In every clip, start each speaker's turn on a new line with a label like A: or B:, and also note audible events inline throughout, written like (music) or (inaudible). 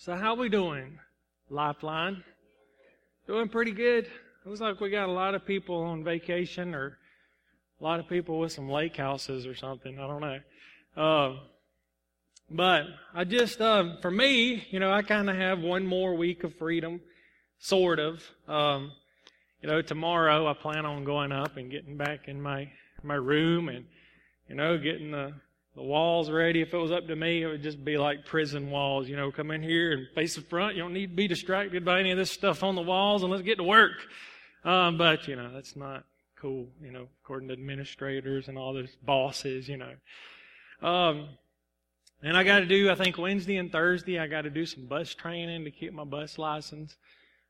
A: So how we doing, Lifeline? Doing pretty good. It looks like we got a lot of people on vacation, or a lot of people with some lake houses or something. I don't know. Uh, but I just, uh, for me, you know, I kind of have one more week of freedom, sort of. Um, you know, tomorrow I plan on going up and getting back in my my room and, you know, getting the the walls ready. If it was up to me, it would just be like prison walls. You know, come in here and face the front. You don't need to be distracted by any of this stuff on the walls, and let's get to work. Um, but you know, that's not cool. You know, according to administrators and all those bosses. You know, um, and I got to do. I think Wednesday and Thursday, I got to do some bus training to keep my bus license.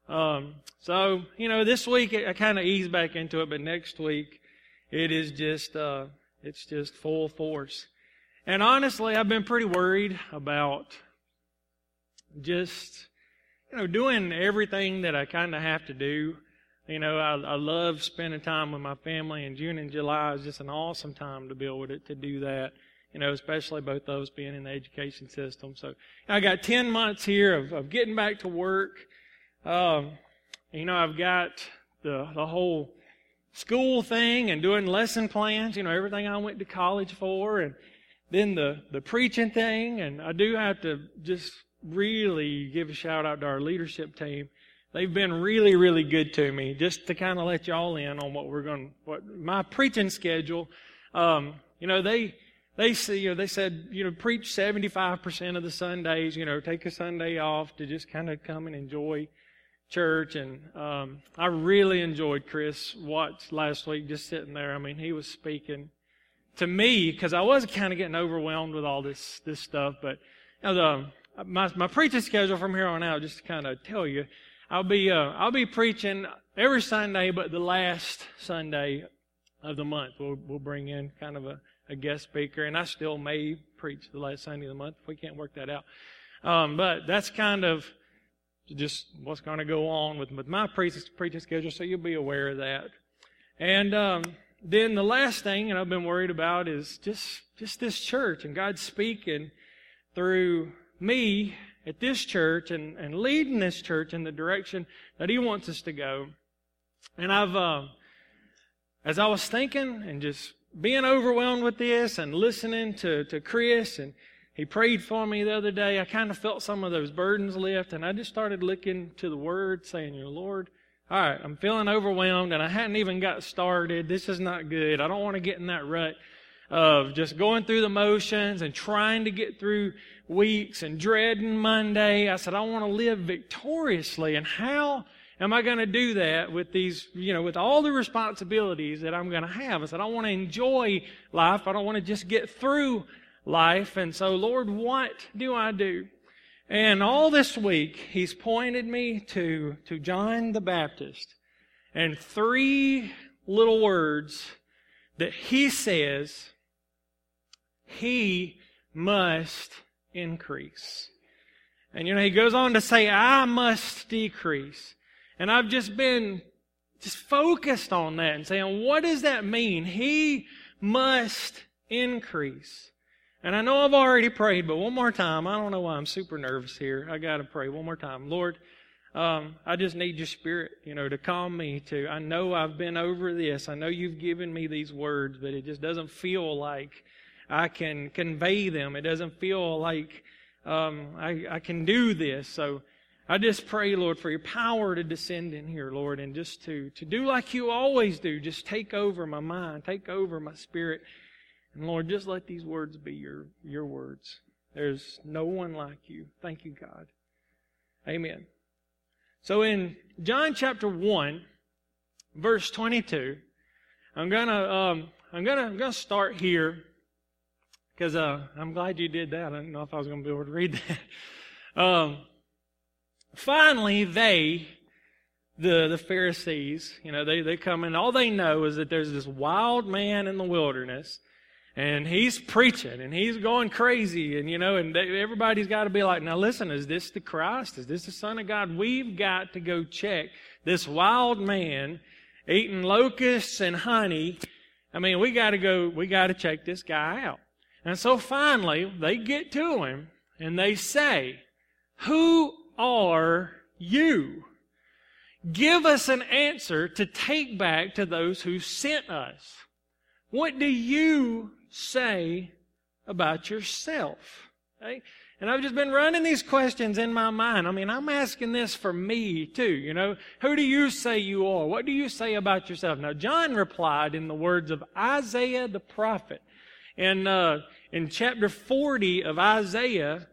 A: Um, so you know, this week I kind of ease back into it, but next week it is just uh, it's just full force. And honestly, I've been pretty worried about just, you know, doing everything that I kind of have to do. You know, I, I love spending time with my family, and June and July is just an awesome time to be able to, to do that. You know, especially both of those being in the education system. So I got 10 months here of, of getting back to work. Um, you know, I've got the, the whole school thing and doing lesson plans, you know, everything I went to college for and, then the, the preaching thing, and I do have to just really give a shout out to our leadership team. They've been really, really good to me. Just to kind of let y'all in on what we're going, what my preaching schedule. Um, you know, they they see, you know, they said, you know, preach seventy five percent of the Sundays. You know, take a Sunday off to just kind of come and enjoy church. And um, I really enjoyed Chris Watts last week, just sitting there. I mean, he was speaking to me, because I was kind of getting overwhelmed with all this this stuff. But you know, the, my my preaching schedule from here on out, just to kind of tell you, I'll be uh, I'll be preaching every Sunday, but the last Sunday of the month, we'll we'll bring in kind of a, a guest speaker, and I still may preach the last Sunday of the month if we can't work that out. Um, but that's kind of just what's going to go on with, with my preaching, schedule, so you'll be aware of that. And um, then the last thing, and I've been worried about, is just just this church and God speaking through me at this church and, and leading this church in the direction that He wants us to go. And I've, uh, as I was thinking and just being overwhelmed with this and listening to, to Chris and he prayed for me the other day. I kind of felt some of those burdens lift, and I just started looking to the Word, saying, "Your Lord, all right, I'm feeling overwhelmed and I hadn't even got started. This is not good. I don't want to get in that rut of just going through the motions and trying to get through weeks and dreading Monday. I said, I want to live victoriously. And how am I going to do that with these, you know, with all the responsibilities that I'm going to have? I said, I want to enjoy life. I don't want to just get through life. And so, Lord, what do I do? And all this week, he's pointed me to, to John the Baptist and three little words that he says he must increase. And you know, he goes on to say, I must decrease. And I've just been just focused on that and saying, what does that mean? He must increase. And I know I've already prayed, but one more time. I don't know why I'm super nervous here. I got to pray one more time. Lord, um, I just need your spirit, you know, to calm me to. I know I've been over this. I know you've given me these words, but it just doesn't feel like I can convey them. It doesn't feel like um, I, I can do this. So I just pray, Lord, for your power to descend in here, Lord, and just to, to do like you always do. Just take over my mind, take over my spirit. And Lord, just let these words be your, your words. There's no one like you. Thank you, God. Amen. So in John chapter 1, verse 22, I'm gonna, um, I'm gonna, I'm gonna start here because uh, I'm glad you did that. I didn't know if I was gonna be able to read that. (laughs) Um, finally, they, the the Pharisees, you know, they they come in. All they know is that there's this wild man in the wilderness and he's preaching and he's going crazy and you know and they, everybody's got to be like now listen is this the christ is this the son of god we've got to go check this wild man eating locusts and honey i mean we got to go we got to check this guy out and so finally they get to him and they say Who are you? Give us an answer to take back to those who sent us. What do you say about yourself? Okay? And I've just been running these questions in my mind. I mean, I'm asking this for me too, you know. Who do you say you are? What do you say about yourself? Now, John replied in the words of Isaiah the prophet. In, uh, in chapter 40 of Isaiah,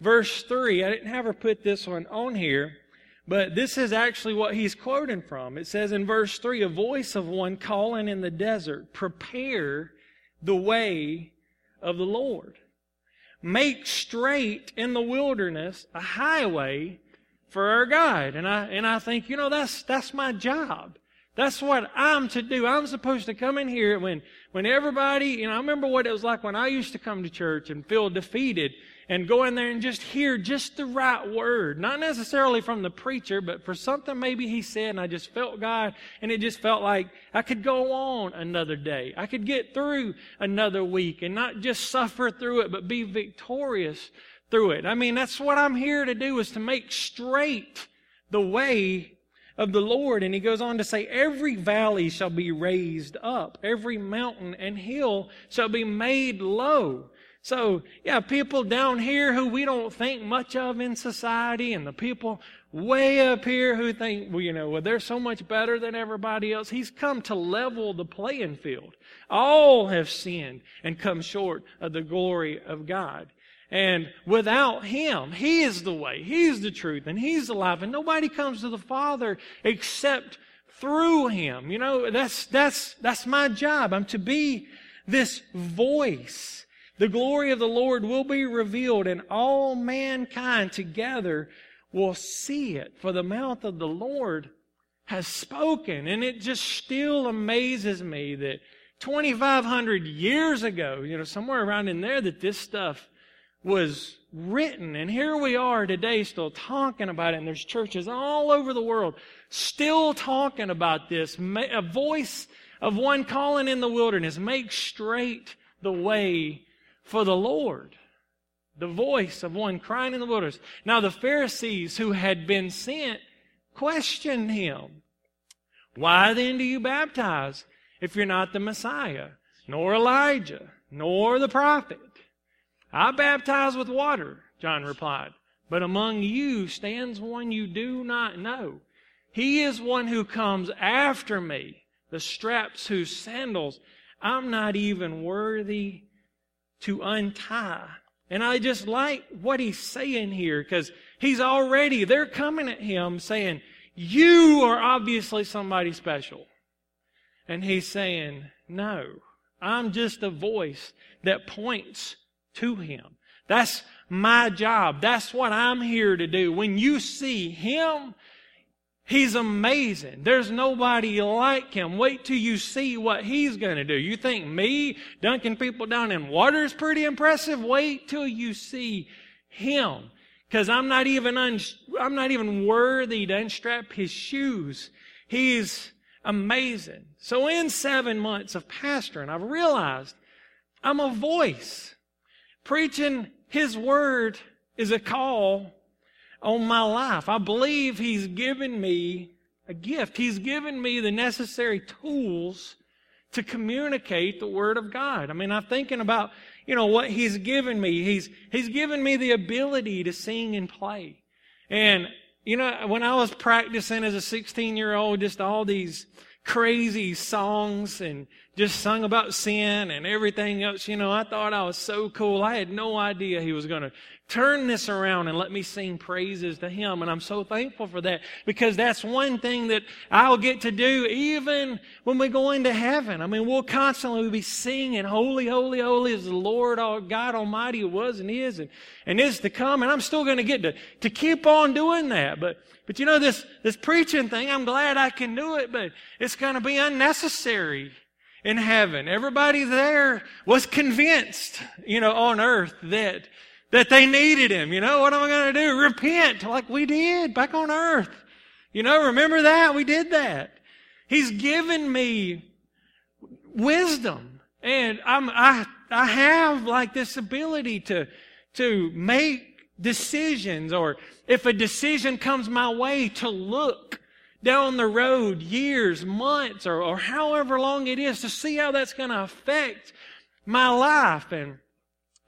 A: verse 3, I didn't have her put this one on here, but this is actually what he's quoting from. It says in verse 3, a voice of one calling in the desert, prepare the way of the Lord make straight in the wilderness a highway for our God. And I, and I think, you know, that's, that's my job. That's what I'm to do. I'm supposed to come in here when, when everybody, you know, I remember what it was like when I used to come to church and feel defeated and go in there and just hear just the right word. Not necessarily from the preacher, but for something maybe he said and I just felt God and it just felt like I could go on another day. I could get through another week and not just suffer through it, but be victorious through it. I mean, that's what I'm here to do is to make straight the way of the Lord. And he goes on to say, every valley shall be raised up. Every mountain and hill shall be made low. So, yeah, people down here who we don't think much of in society, and the people way up here who think, well, you know, well, they're so much better than everybody else. He's come to level the playing field. All have sinned and come short of the glory of God. And without Him, He is the way, He's the truth, and He's the life. And nobody comes to the Father except through Him. You know, that's, that's, that's my job. I'm to be this voice the glory of the Lord will be revealed, and all mankind together will see it. For the mouth of the Lord has spoken. And it just still amazes me that 2,500 years ago, you know, somewhere around in there, that this stuff was written. And here we are today still talking about it. And there's churches all over the world still talking about this. A voice of one calling in the wilderness, make straight the way for the Lord. The voice of one crying in the wilderness. Now the Pharisees who had been sent questioned him. Why then do you baptize if you're not the Messiah, nor Elijah, nor the prophet? I baptize with water, John replied. But among you stands one you do not know. He is one who comes after me, the straps whose sandals I'm not even worthy to untie. And I just like what he's saying here because he's already, they're coming at him saying, You are obviously somebody special. And he's saying, No, I'm just a voice that points to him. That's my job. That's what I'm here to do. When you see him, He's amazing. There's nobody like him. Wait till you see what he's going to do. You think me dunking people down in water is pretty impressive? Wait till you see him. Cause I'm not even, un- I'm not even worthy to unstrap his shoes. He's amazing. So in seven months of pastoring, I've realized I'm a voice. Preaching his word is a call on my life. I believe He's given me a gift. He's given me the necessary tools to communicate the Word of God. I mean, I'm thinking about, you know, what He's given me. He's, He's given me the ability to sing and play. And, you know, when I was practicing as a 16 year old, just all these crazy songs and just sung about sin and everything else. You know, I thought I was so cool. I had no idea he was going to turn this around and let me sing praises to him. And I'm so thankful for that because that's one thing that I'll get to do even when we go into heaven. I mean, we'll constantly be singing, holy, holy, holy is the Lord, our God Almighty who was and is and, and is to come. And I'm still going to get to, to keep on doing that. But, but you know, this, this preaching thing, I'm glad I can do it, but it's going to be unnecessary in heaven. Everybody there was convinced, you know, on earth that, that they needed him. You know, what am I going to do? Repent like we did back on earth. You know, remember that? We did that. He's given me wisdom and I'm, I, I have like this ability to, to make decisions or if a decision comes my way to look down the road years, months, or, or however long it is to see how that's going to affect my life. And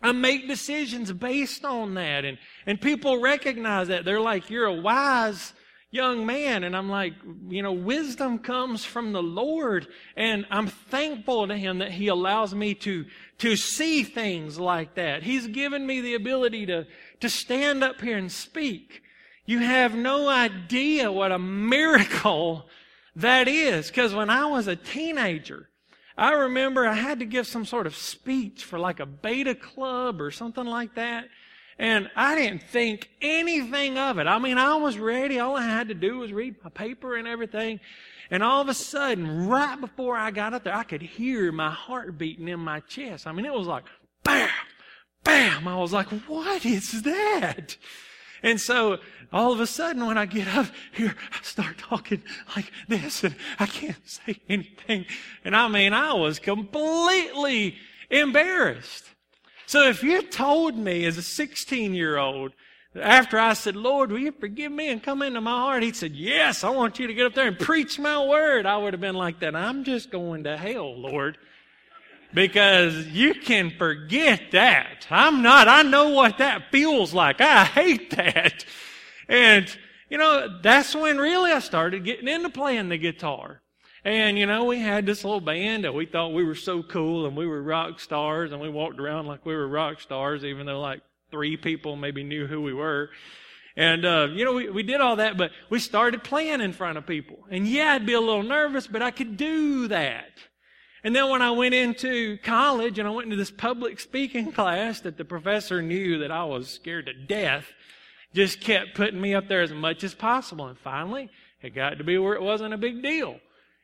A: I make decisions based on that. And, and people recognize that. They're like, you're a wise young man. And I'm like, you know, wisdom comes from the Lord. And I'm thankful to Him that He allows me to, to see things like that. He's given me the ability to, to stand up here and speak. You have no idea what a miracle that is. Because when I was a teenager, I remember I had to give some sort of speech for like a beta club or something like that. And I didn't think anything of it. I mean, I was ready. All I had to do was read my paper and everything. And all of a sudden, right before I got up there, I could hear my heart beating in my chest. I mean, it was like, bam, bam. I was like, what is that? And so all of a sudden when I get up here, I start talking like this and I can't say anything. And I mean, I was completely embarrassed. So if you told me as a 16 year old, after I said, Lord, will you forgive me and come into my heart? He said, Yes, I want you to get up there and preach my word. I would have been like that. I'm just going to hell, Lord because you can forget that. I'm not, I know what that feels like. I hate that. And, you know, that's when really I started getting into playing the guitar. And, you know, we had this little band that we thought we were so cool and we were rock stars and we walked around like we were rock stars, even though like three people maybe knew who we were. And, uh, you know, we, we did all that, but we started playing in front of people. And yeah, I'd be a little nervous, but I could do that. And then when I went into college and I went into this public speaking (laughs) class that the professor knew that I was scared to death, just kept putting me up there as much as possible. And finally, it got to be where it wasn't a big deal.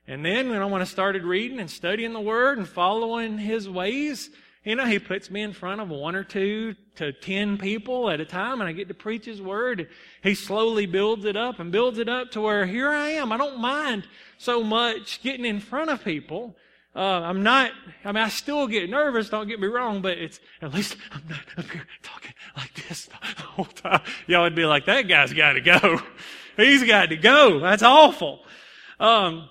A: And then when I, started reading and studying the Word and following His ways, you know, He puts me in front of one or two to ten people at a time and I get to preach His Word. He slowly builds it up and builds it up to where here I am. I don't mind so much getting in front of people uh, I'm not, I mean, I still get nervous, don't get me wrong, but it's, at least I'm not up here talking like this the whole time. Y'all would be like, that guy's got to go. He's got to go. That's awful. Um,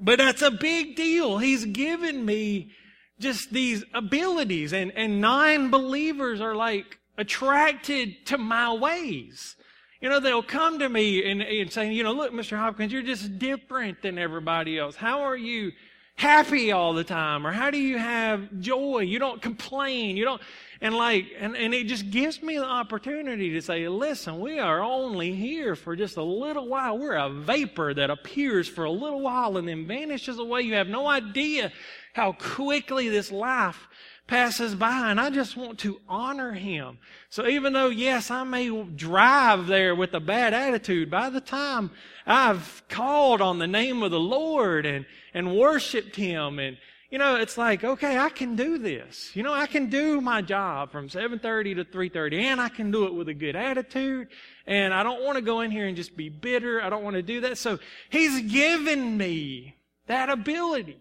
A: but that's a big deal. He's given me just these abilities and, and non-believers are like attracted to my ways. You know, they'll come to me and, and say, you know, look, Mr. Hopkins, you're just different than everybody else. How are you happy all the time? Or how do you have joy? You don't complain. You don't, and like, and, and it just gives me the opportunity to say, listen, we are only here for just a little while. We're a vapor that appears for a little while and then vanishes away. You have no idea how quickly this life passes by and I just want to honor him. So even though, yes, I may drive there with a bad attitude, by the time I've called on the name of the Lord and, and worshiped him and, you know, it's like, okay, I can do this. You know, I can do my job from 7.30 to 3.30 and I can do it with a good attitude. And I don't want to go in here and just be bitter. I don't want to do that. So he's given me that ability.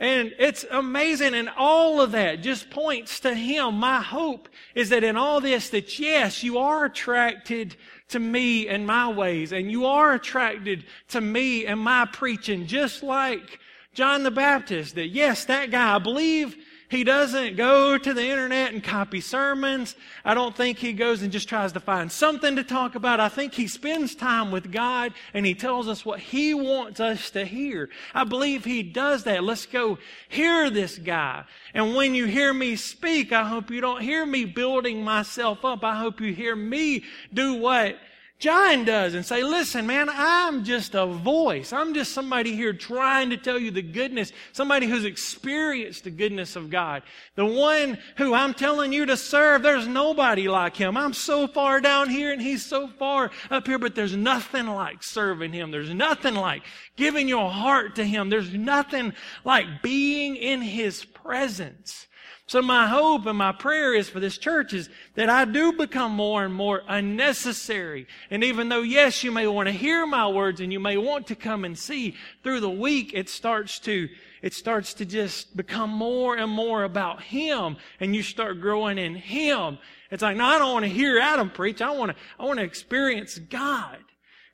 A: And it's amazing. And all of that just points to Him. My hope is that in all this, that yes, you are attracted to me and my ways, and you are attracted to me and my preaching, just like John the Baptist. That yes, that guy, I believe he doesn't go to the internet and copy sermons. I don't think he goes and just tries to find something to talk about. I think he spends time with God and he tells us what he wants us to hear. I believe he does that. Let's go hear this guy. And when you hear me speak, I hope you don't hear me building myself up. I hope you hear me do what John does and say, listen, man, I'm just a voice. I'm just somebody here trying to tell you the goodness, somebody who's experienced the goodness of God. The one who I'm telling you to serve, there's nobody like him. I'm so far down here and he's so far up here, but there's nothing like serving him. There's nothing like giving your heart to him. There's nothing like being in his presence. So my hope and my prayer is for this church is that I do become more and more unnecessary. And even though, yes, you may want to hear my words and you may want to come and see through the week, it starts to, it starts to just become more and more about Him and you start growing in Him It's like, no, I don't want to hear Adam preach. I want to, I want to experience God.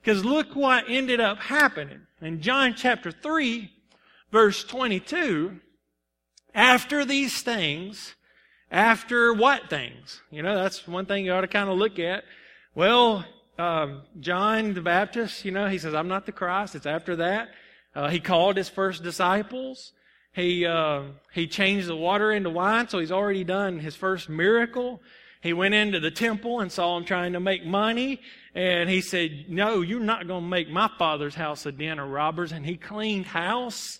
A: Because look what ended up happening. In John chapter 3, verse 22, after these things, after what things? You know, that's one thing you ought to kind of look at. Well, um, John the Baptist, you know, he says, I'm not the Christ. It's after that. Uh, he called his first disciples. He, uh, he changed the water into wine, so he's already done his first miracle. He went into the temple and saw him trying to make money. And he said, No, you're not going to make my father's house a den of robbers. And he cleaned house.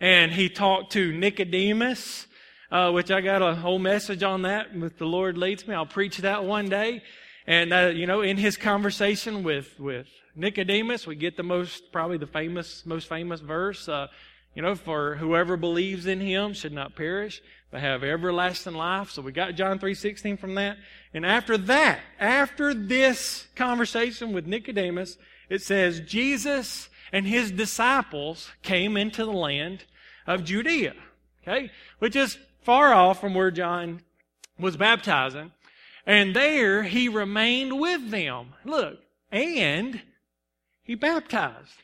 A: And he talked to Nicodemus, uh, which I got a whole message on that. If the Lord leads me, I'll preach that one day. And, uh, you know, in his conversation with, with Nicodemus, we get the most, probably the famous, most famous verse, uh, you know, for whoever believes in him should not perish, but have everlasting life. So we got John 3.16 from that. And after that, after this conversation with Nicodemus, it says, Jesus and his disciples came into the land of Judea. Okay? Which is far off from where John was baptizing. And there he remained with them. Look, and he baptized.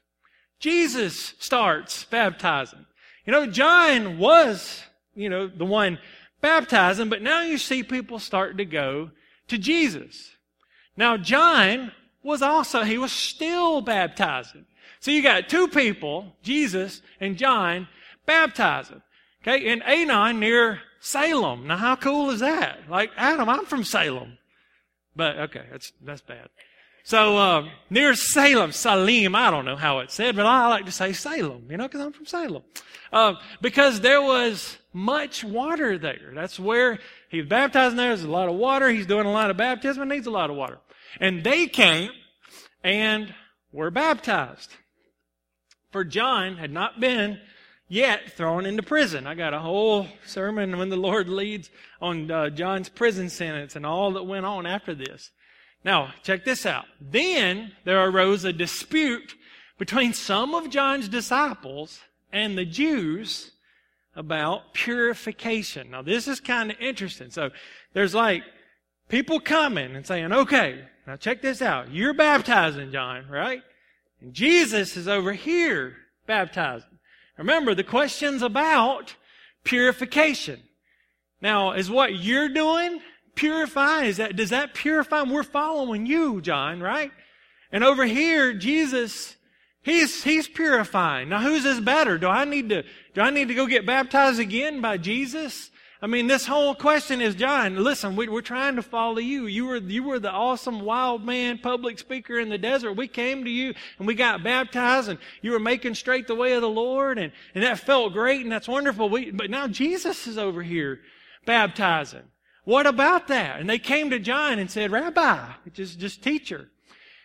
A: Jesus starts baptizing. You know, John was, you know, the one baptizing, but now you see people starting to go to Jesus. Now, John was also, he was still baptizing. So you got two people, Jesus and John, baptizing. Okay, in Aenon near Salem. Now, how cool is that? Like, Adam, I'm from Salem. But, okay, that's, that's bad. So, uh, near Salem, Salim, I don't know how it's said, but I like to say Salem, you know, because I'm from Salem. Uh, because there was much water there. That's where he was baptizing there. There's a lot of water. He's doing a lot of baptism and needs a lot of water. And they came and were baptized. For John had not been yet thrown into prison. I got a whole sermon when the Lord leads on uh, John's prison sentence and all that went on after this. Now, check this out. Then there arose a dispute between some of John's disciples and the Jews about purification. Now, this is kind of interesting. So, there's like people coming and saying, okay, now check this out. You're baptizing, John, right? And Jesus is over here baptizing. Remember, the question's about purification. Now, is what you're doing purify? Is that, does that purify? We're following you, John, right? And over here, Jesus, he's, he's purifying. Now, whose is better? Do I need to, do I need to go get baptized again by Jesus? I mean, this whole question is, John, listen, we, are trying to follow you. You were, you were the awesome wild man public speaker in the desert. We came to you and we got baptized and you were making straight the way of the Lord and, and that felt great and that's wonderful. We, but now Jesus is over here baptizing. What about that? And they came to John and said, Rabbi, is just teacher,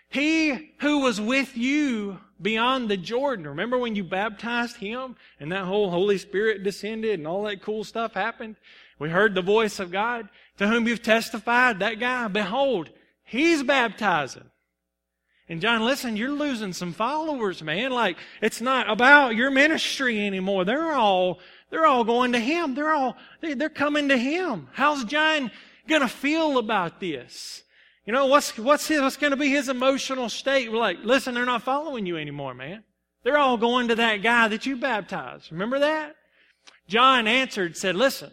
A: he who was with you beyond the Jordan. Remember when you baptized him and that whole Holy Spirit descended and all that cool stuff happened? We heard the voice of God to whom you've testified, that guy, behold, he's baptizing. And John, listen, you're losing some followers, man. Like, it's not about your ministry anymore. They're all, they're all going to him. They're all, they're coming to him. How's John gonna feel about this? You know, what's, what's, his, what's going to be his emotional state? We're like, listen, they're not following you anymore, man. They're all going to that guy that you baptized. Remember that? John answered, said, listen,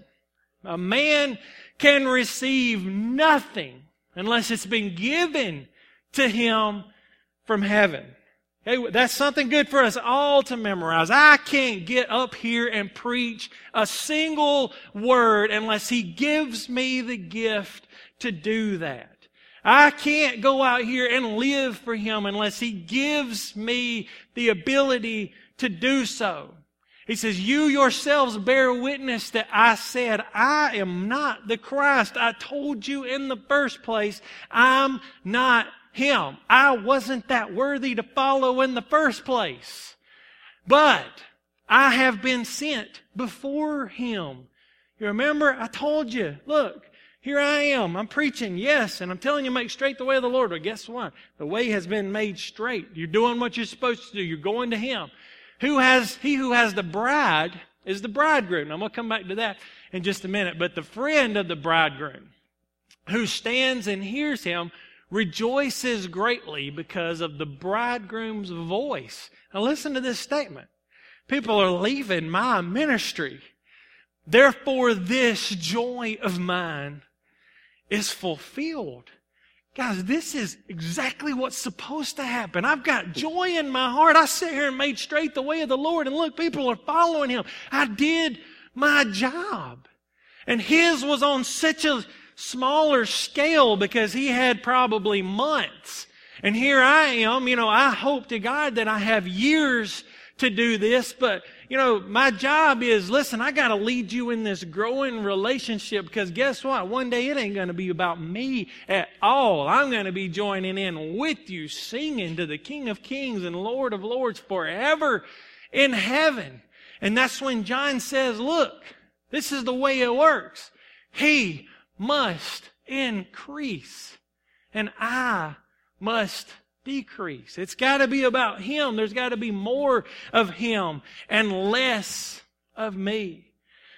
A: a man can receive nothing unless it's been given to him from heaven. Okay, that's something good for us all to memorize. I can't get up here and preach a single word unless he gives me the gift to do that. I can't go out here and live for Him unless He gives me the ability to do so. He says, You yourselves bear witness that I said, I am not the Christ. I told you in the first place, I'm not Him. I wasn't that worthy to follow in the first place. But I have been sent before Him. You remember? I told you, look, here I am. I'm preaching, yes, and I'm telling you, make straight the way of the Lord. But guess what? The way has been made straight. You're doing what you're supposed to do. You're going to Him. Who has, he who has the bride is the bridegroom. I'm going to come back to that in just a minute. But the friend of the bridegroom, who stands and hears him rejoices greatly because of the bridegroom's voice. Now listen to this statement. People are leaving my ministry. Therefore, this joy of mine is fulfilled. Guys, this is exactly what's supposed to happen. I've got joy in my heart. I sit here and made straight the way of the Lord, and look, people are following Him. I did my job. And His was on such a smaller scale because He had probably months. And here I am, you know, I hope to God that I have years to do this, but you know, my job is, listen, I got to lead you in this growing relationship because guess what? One day it ain't going to be about me at all. I'm going to be joining in with you, singing to the King of Kings and Lord of Lords forever in heaven. And that's when John says, look, this is the way it works. He must increase and I must decrease. It's got to be about Him. There's got to be more of Him and less of me.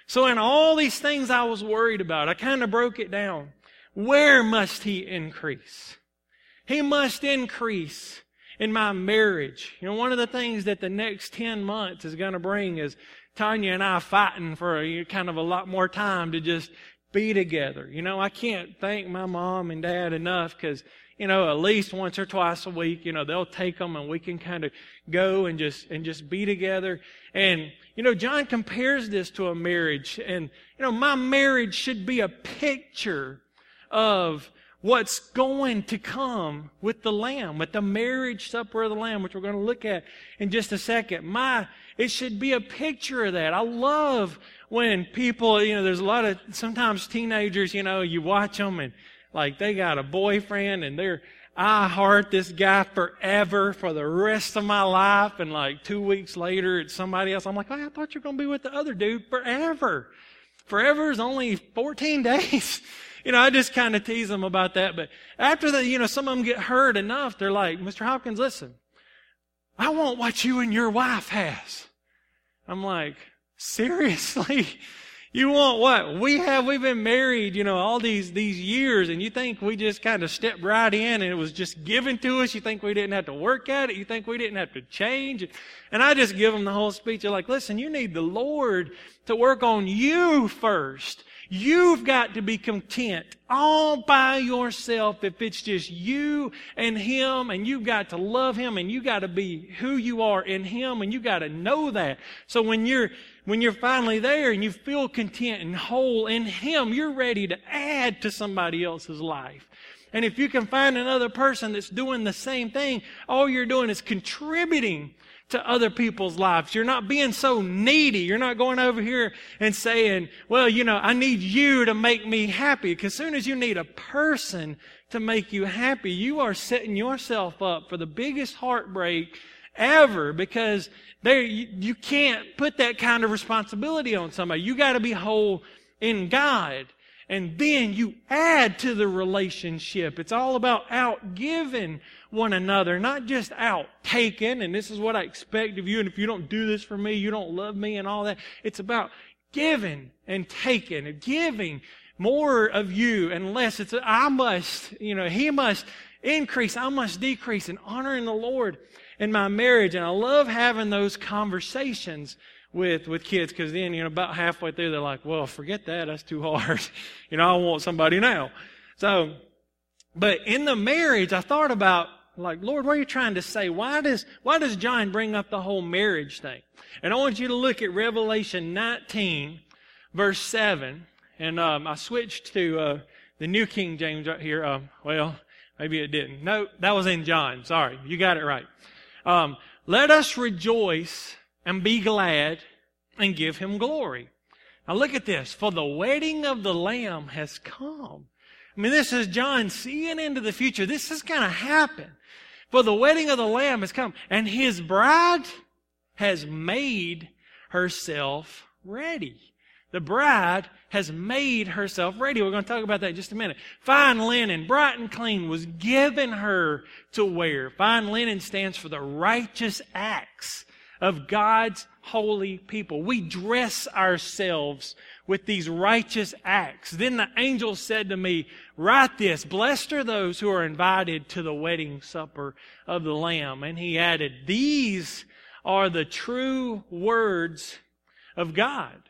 A: So in all these things I was worried about, I kind of broke it down. Where must He increase? He must increase in my marriage. You know, one of the things that the next 10 months is going to bring is Tanya and I fighting for a, kind of a lot more time to just be together. You know, I can't thank my mom and dad enough because you know, at least once or twice a week, you know, they'll take them and we can kind of go and just, and just be together. And, you know, John compares this to a marriage and, you know, my marriage should be a picture of what's going to come with the Lamb, with the marriage supper of the Lamb, which we're going to look at in just a second. My, it should be a picture of that. I love when people, you know, there's a lot of, sometimes teenagers, you know, you watch them and, like they got a boyfriend and they're, I heart this guy forever for the rest of my life. And like two weeks later, it's somebody else. I'm like, oh, I thought you were going to be with the other dude forever. Forever is only 14 (laughs) days. you know, I just kind of tease them about that. But after that, you know, some of them get hurt enough. They're like, Mr. Hopkins, listen, I want what you and your wife has. I'm like, seriously? (laughs) You want what? We have, we've been married, you know, all these, these years, and you think we just kind of stepped right in and it was just given to us. You think we didn't have to work at it. You think we didn't have to change. And I just give them the whole speech. They're like, listen, you need the Lord to work on you first. You've got to be content all by yourself if it's just you and Him and you've got to love Him and you got to be who you are in Him and you got to know that. So when you're, when you're finally there and you feel content and whole in Him, you're ready to add to somebody else's life. And if you can find another person that's doing the same thing, all you're doing is contributing to other people's lives. You're not being so needy. You're not going over here and saying, well, you know, I need you to make me happy. Because as soon as you need a person to make you happy, you are setting yourself up for the biggest heartbreak ever because there, you, you can't put that kind of responsibility on somebody. You got to be whole in God. And then you add to the relationship. It's all about out giving one another, not just out taking, and this is what I expect of you, and if you don't do this for me, you don't love me and all that. It's about giving and taking, and giving more of you and less. It's, I must, you know, he must increase, I must decrease, and honoring the Lord in my marriage. And I love having those conversations with with kids because then you know about halfway through they're like, well, forget that, that's too hard. (laughs) you know, I want somebody now. So, but in the marriage, I thought about like, Lord, what are you trying to say? Why does, why does John bring up the whole marriage thing? And I want you to look at Revelation 19, verse 7. And um, I switched to uh, the New King James right here. Um, well, maybe it didn't. No, that was in John. Sorry, you got it right. Um, Let us rejoice and be glad and give him glory. Now look at this. For the wedding of the Lamb has come. I mean, this is John seeing into the future. This is going to happen. For the wedding of the Lamb has come, and his bride has made herself ready. The bride has made herself ready. We're going to talk about that in just a minute. Fine linen, bright and clean, was given her to wear. Fine linen stands for the righteous acts of God's holy people. We dress ourselves with these righteous acts. Then the angel said to me, Write this, blessed are those who are invited to the wedding supper of the Lamb. And he added, These are the true words of God.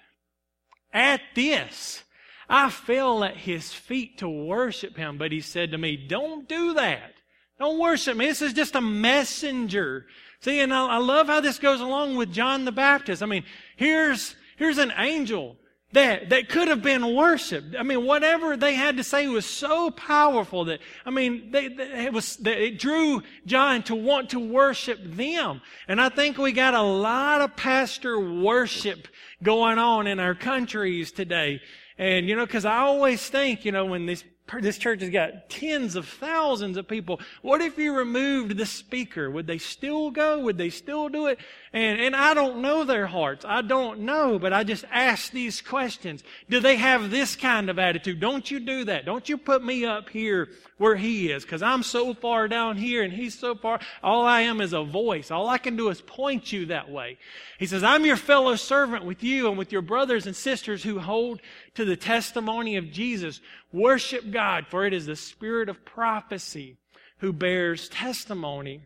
A: At this, I fell at his feet to worship him, but he said to me, Don't do that. Don't worship me. This is just a messenger. See, and I, I love how this goes along with John the Baptist. I mean, here's, here's an angel that, that could have been worshiped. I mean, whatever they had to say was so powerful that, I mean, they, they, it was, it drew John to want to worship them. And I think we got a lot of pastor worship going on in our countries today. And, you know, cause I always think, you know, when this this church has got tens of thousands of people. What if you removed the speaker? Would they still go? Would they still do it? And, and I don't know their hearts. I don't know, but I just ask these questions. Do they have this kind of attitude? Don't you do that. Don't you put me up here where he is, because I'm so far down here and he's so far. All I am is a voice. All I can do is point you that way. He says, I'm your fellow servant with you and with your brothers and sisters who hold to the testimony of Jesus. Worship God, for it is the spirit of prophecy who bears testimony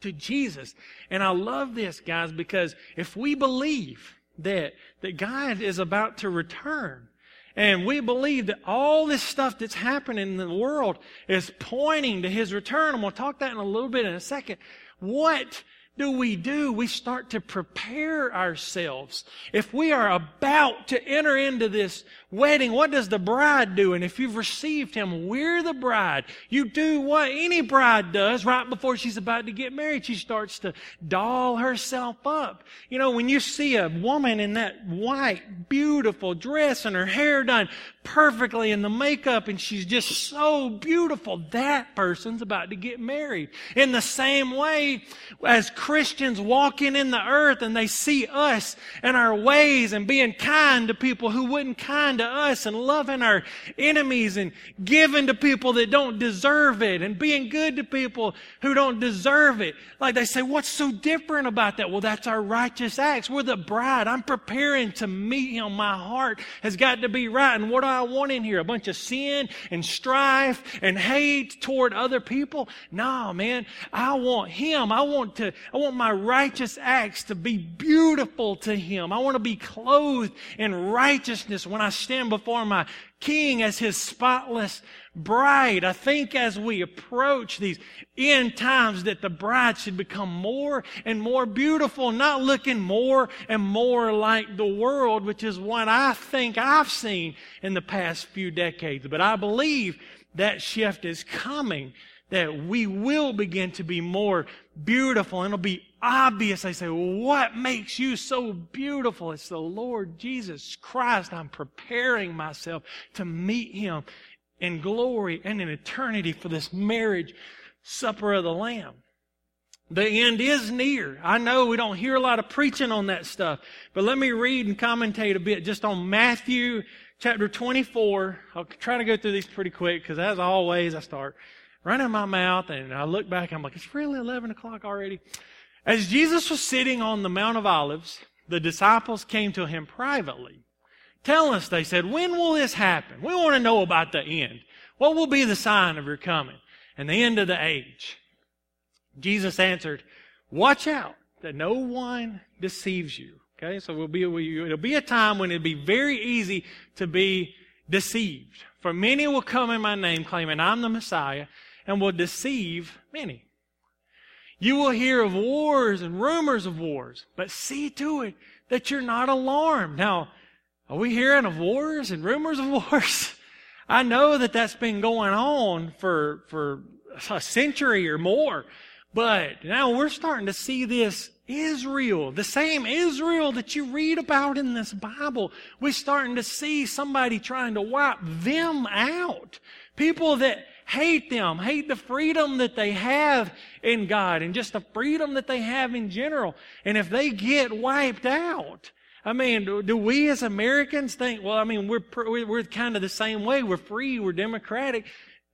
A: to Jesus. And I love this, guys, because if we believe that, that God is about to return, and we believe that all this stuff that's happening in the world is pointing to His return, I'm going to talk that in a little bit in a second. What do we do? We start to prepare ourselves. If we are about to enter into this wedding, what does the bride do? And if you've received him, we're the bride. You do what any bride does right before she's about to get married. She starts to doll herself up. You know, when you see a woman in that white, beautiful dress and her hair done perfectly in the makeup and she's just so beautiful, that person's about to get married. In the same way, as Christians walking in the earth and they see us and our ways and being kind to people who wouldn't kind to us and loving our enemies and giving to people that don't deserve it and being good to people who don't deserve it. Like they say, what's so different about that? Well, that's our righteous acts. We're the bride. I'm preparing to meet him. My heart has got to be right. And what I want in here? A bunch of sin and strife and hate toward other people? No, man. I want him. I want to, I want my righteous acts to be beautiful to him. I want to be clothed in righteousness when I stand before my King as his spotless bride. I think as we approach these end times that the bride should become more and more beautiful, not looking more and more like the world, which is what I think I've seen in the past few decades. But I believe that shift is coming that we will begin to be more beautiful and it'll be obvious. I say, what makes you so beautiful? It's the Lord Jesus Christ. I'm preparing myself to meet Him in glory and in eternity for this marriage supper of the Lamb. The end is near. I know we don't hear a lot of preaching on that stuff, but let me read and commentate a bit just on Matthew chapter 24. I'll try to go through these pretty quick because as always I start running my mouth and I look back, I'm like, it's really 11 o'clock already. As Jesus was sitting on the Mount of Olives, the disciples came to him privately. Tell us, they said, when will this happen? We want to know about the end. What will be the sign of your coming and the end of the age? Jesus answered, watch out that no one deceives you. Okay, so we'll be, it'll be a time when it'll be very easy to be deceived. For many will come in my name claiming I'm the Messiah and will deceive many. You will hear of wars and rumors of wars, but see to it that you're not alarmed. Now, are we hearing of wars and rumors of wars? (laughs) I know that that's been going on for, for a century or more, but now we're starting to see this Israel, the same Israel that you read about in this Bible. We're starting to see somebody trying to wipe them out. People that hate them, hate the freedom that they have in God and just the freedom that they have in general. And if they get wiped out, I mean, do, we as Americans think, well, I mean, we're, we're kind of the same way. We're free, we're democratic.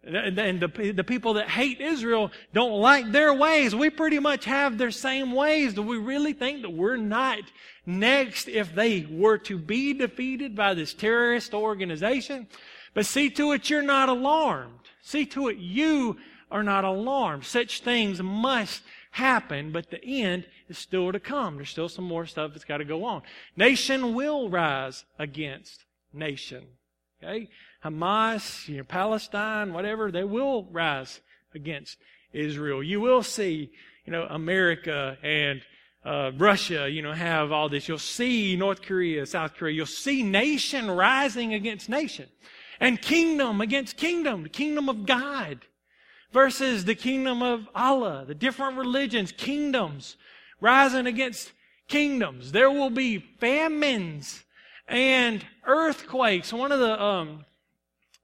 A: and the, the people that hate Israel don't like their ways. We pretty much have their same ways. Do we really think that we're not next if they were to be defeated by this terrorist organization? But see to it you're not alarmed. See to it you are not alarmed. Such things must happen, but the end is still to come. There's still some more stuff that's got to go on. Nation will rise against nation. Okay? Hamas, you know, Palestine, whatever, they will rise against Israel. You will see, you know, America and uh, Russia, you know, have all this. You'll see North Korea, South Korea. You'll see nation rising against nation and kingdom against kingdom, the kingdom of God versus the kingdom of Allah, the different religions, kingdoms rising against kingdoms. There will be famines and earthquakes. One of the um,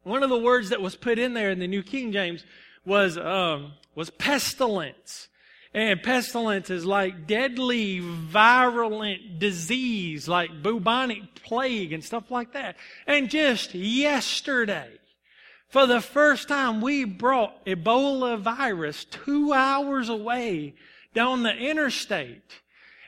A: one of the words that was put in there in the New King James was, um, was pestilence. And pestilence is like deadly, virulent disease, like bubonic plague and stuff like that. And just yesterday, for the first time, we brought Ebola virus two hours away down the interstate.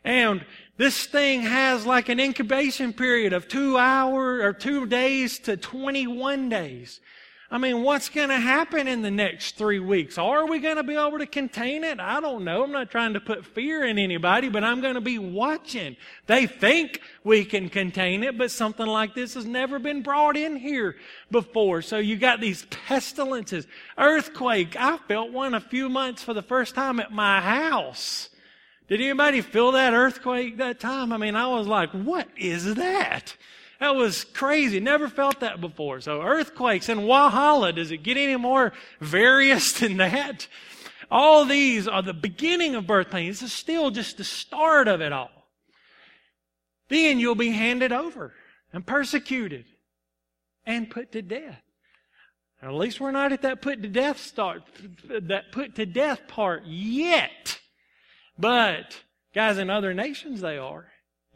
A: And this thing has like an incubation period of two hours or two days to 21 days. I mean, what's going to happen in the next three weeks? Are we going to be able to contain it? I don't know. I'm not trying to put fear in anybody, but I'm going to be watching. They think we can contain it, but something like this has never been brought in here before. So you got these pestilences, earthquake. I felt one a few months for the first time at my house. Did anybody feel that earthquake that time? I mean, I was like, what is that? That was crazy. Never felt that before. So earthquakes in Walhalla, does it get any more various (laughs) than that? All these are the beginning of birth pains. This is still just the start of it all. Then you'll be handed over and persecuted and put to death. at least we're not at that put to death start, that put to death part yet. But, guys, in other nations, they are.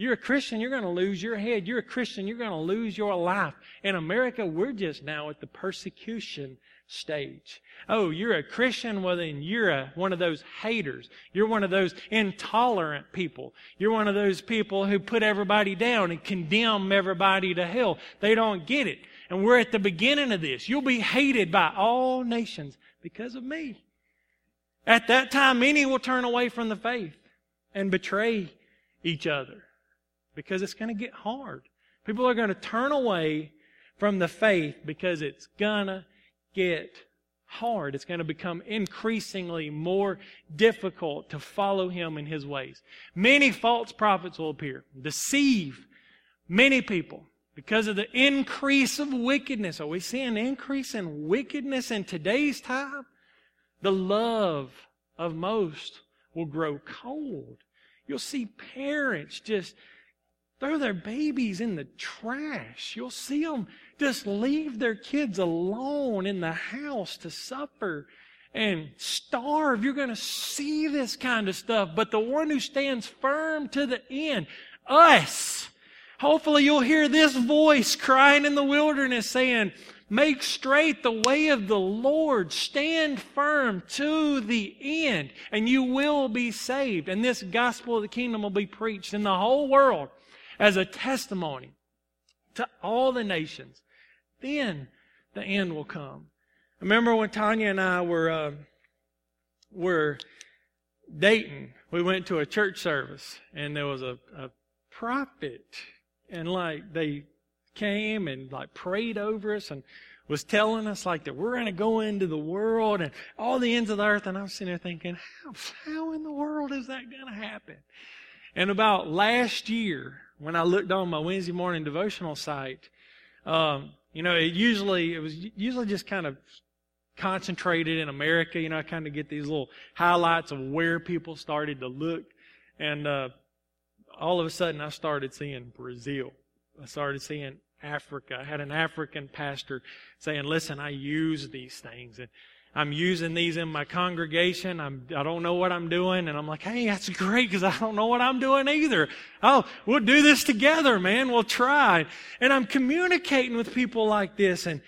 A: You're a Christian, you're going to lose your head. You're a Christian, you're going to lose your life. In America, we're just now at the persecution stage. Oh, you're a Christian? Well, then you're a, one of those haters. You're one of those intolerant people. You're one of those people who put everybody down and condemn everybody to hell. They don't get it. And we're at the beginning of this. You'll be hated by all nations because of me. At that time, many will turn away from the faith and betray each other because it's going to get hard. People are going to turn away from the faith because it's going to get hard. It's going to become increasingly more difficult to follow him in his ways. Many false prophets will appear, deceive many people because of the increase of wickedness. Are we seeing an increase in wickedness in today's time? The love of most will grow cold. You'll see parents just throw their babies in the trash. You'll see them just leave their kids alone in the house to suffer and starve. You're going to see this kind of stuff. But the one who stands firm to the end, us, hopefully you'll hear this voice crying in the wilderness saying, Make straight the way of the Lord. Stand firm to the end, and you will be saved. And this gospel of the kingdom will be preached in the whole world as a testimony to all the nations. Then the end will come. I remember when Tanya and I were uh, were dating. We went to a church service, and there was a, a prophet, and like they came and like prayed over us and was telling us like that we're going to go into the world and all the ends of the earth. And I was sitting there thinking, how, how in the world is that going to happen? And about last year, when I looked on my Wednesday morning devotional site, um, you know, it usually, it was usually just kind of concentrated in America. You know, I kind of get these little highlights of where people started to look. And, uh, all of a sudden I started seeing Brazil. I started seeing Africa. I had an African pastor saying, listen, I use these things and I'm using these in my congregation. I'm, I don't know what I'm doing. And I'm like, hey, that's great because I don't know what I'm doing either. Oh, we'll do this together, man. We'll try. And I'm communicating with people like this and,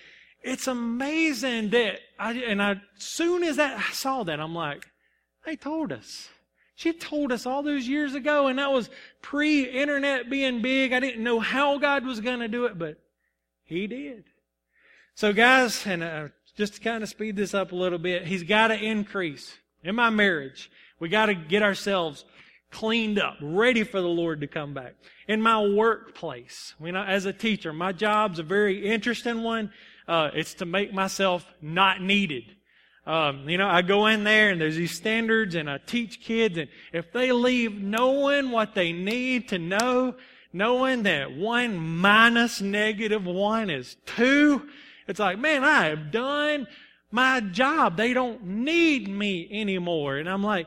A: it's amazing that I, and I, soon as that, I saw that, I'm like, they told us. She told us all those years ago, and that was pre-internet being big. I didn't know how God was going to do it, but He did. So guys, and uh, just to kind of speed this up a little bit, He's got to increase. In my marriage, we got to get ourselves cleaned up, ready for the Lord to come back. In my workplace, you know, as a teacher, my job's a very interesting one. Uh, it's to make myself not needed. Um, you know, I go in there and there's these standards and I teach kids and if they leave knowing what they need to know, knowing that one minus negative one is two, it's like, man, I have done my job. They don't need me anymore. And I'm like,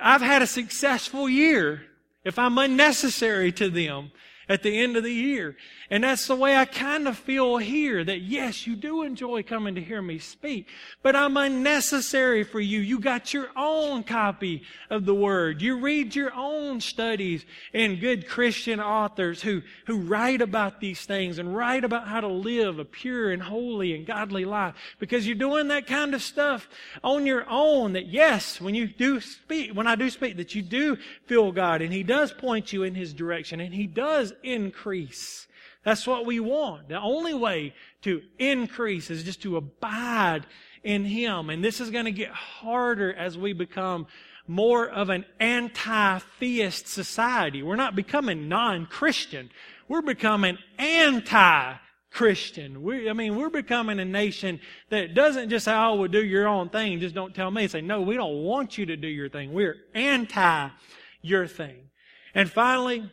A: I've had a successful year if I'm unnecessary to them at the end of the year. And that's the way I kind of feel here that yes, you do enjoy coming to hear me speak, but I'm unnecessary for you. You got your own copy of the Word. You read your own studies and good Christian authors who, who write about these things and write about how to live a pure and holy and godly life because you're doing that kind of stuff on your own that yes, when you do speak, when I do speak, that you do feel God and He does point you in His direction and He does increase. That's what we want. The only way to increase is just to abide in Him. And this is going to get harder as we become more of an anti-theist society. We're not becoming non-Christian. We're becoming anti-Christian. We, I mean, we're becoming a nation that doesn't just say, oh, well, do your own thing. Just don't tell me. Say, no, we don't want you to do your thing. We're anti your thing. And finally,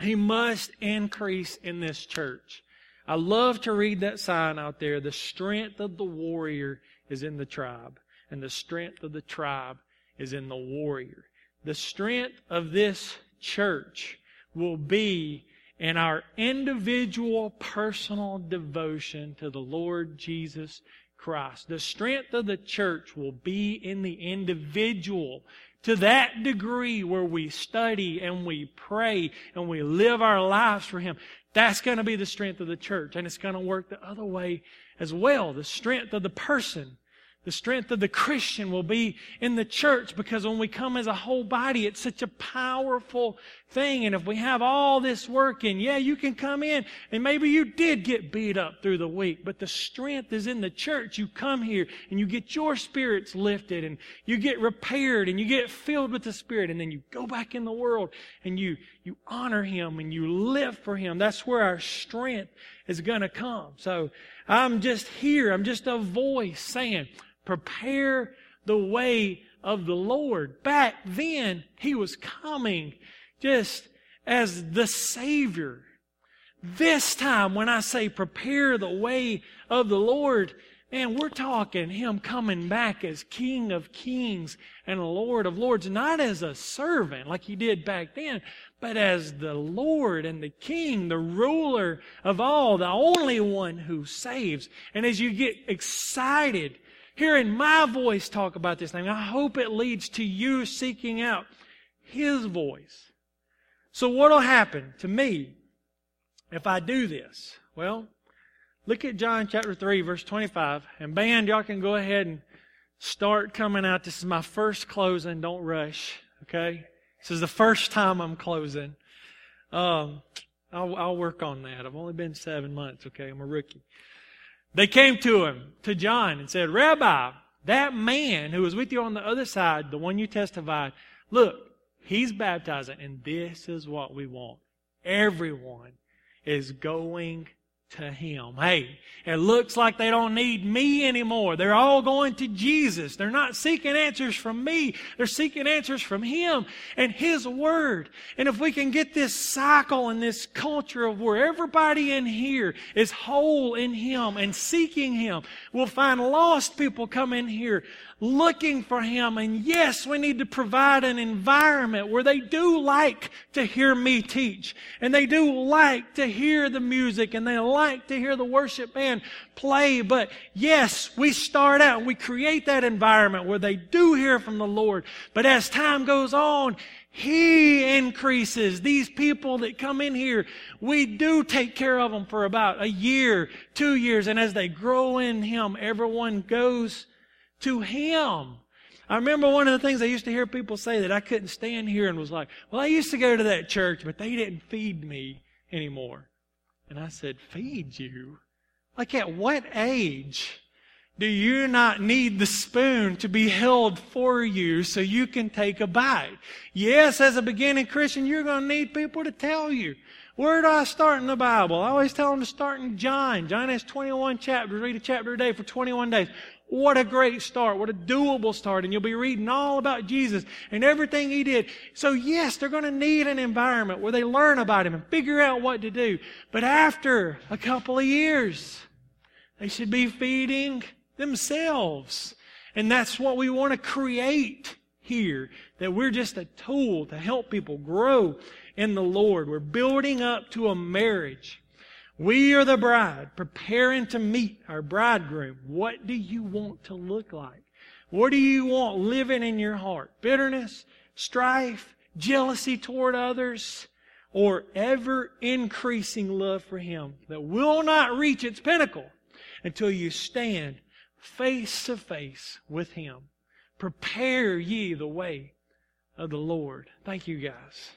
A: he must increase in this church. I love to read that sign out there. The strength of the warrior is in the tribe, and the strength of the tribe is in the warrior. The strength of this church will be in our individual personal devotion to the Lord Jesus Christ. The strength of the church will be in the individual to that degree where we study and we pray and we live our lives for Him, that's going to be the strength of the church. And it's going to work the other way as well. The strength of the person the strength of the Christian will be in the church because when we come as a whole body, it's such a powerful thing. And if we have all this working, yeah, you can come in and maybe you did get beat up through the week, but the strength is in the church. You come here and you get your spirits lifted and you get repaired and you get filled with the Spirit and then you go back in the world and you, you honor Him and you live for Him. That's where our strength is going to come. So I'm just here. I'm just a voice saying, prepare the way of the Lord. Back then, He was coming just as the Savior. This time, when I say prepare the way of the Lord, man, we're talking Him coming back as King of Kings and Lord of Lords, not as a servant like He did back then, but as the Lord and the King, the ruler of all, the only one who saves. And as you get excited hearing my voice talk about this thing. I hope it leads to you seeking out His voice. So what'll happen to me if I do this? Well, look at John chapter 3 verse 25. And band, y'all can go ahead and start coming out. This is my first closing. Don't rush. Okay? This is the first time I'm closing. Um, I'll, I'll work on that. I've only been seven months. Okay? I'm a rookie. They came to him, to John, and said, Rabbi, that man who was with you on the other side, the one you testified, look, he's baptizing, and this is what we want. Everyone is going to Him. Hey, it looks like they don't need me anymore. They're all going to Jesus. They're not seeking answers from me. They're seeking answers from Him and His Word. And if we can get this cycle and this culture of where everybody in here is whole in Him and seeking Him, we'll find lost people come in here looking for Him. And yes, we need to provide an environment where they do like to hear me teach. And they do like to hear the music and they like to hear the worship band play. But yes, we start out and we create that environment where they do hear from the Lord. But as time goes on, he increases. These people that come in here, we do take care of them for about a year, two years, and as they grow in Him, everyone goes to Him. I remember one of the things I used to hear people say that I couldn't stand here and was like, well, I used to go to that church, but they didn't feed me anymore. And I said, feed you? Like at what age? Do you not need the spoon to be held for you so you can take a bite? Yes, as a beginning Christian, you're going to need people to tell you. Where do I start in the Bible? I always tell them to start in John. John has 21 chapters. Read a chapter a day for 21 days. What a great start. What a doable start. And you'll be reading all about Jesus and everything he did. So yes, they're going to need an environment where they learn about him and figure out what to do. But after a couple of years, they should be feeding themselves. And that's what we want to create here. That we're just a tool to help people grow in the Lord. We're building up to a marriage. We are the bride, preparing to meet our bridegroom. What do you want to look like? What do you want living in your heart? Bitterness, strife, jealousy toward others, or ever increasing love for Him that will not reach its pinnacle until you stand face to face with Him. Prepare ye the way of the Lord. Thank you, guys.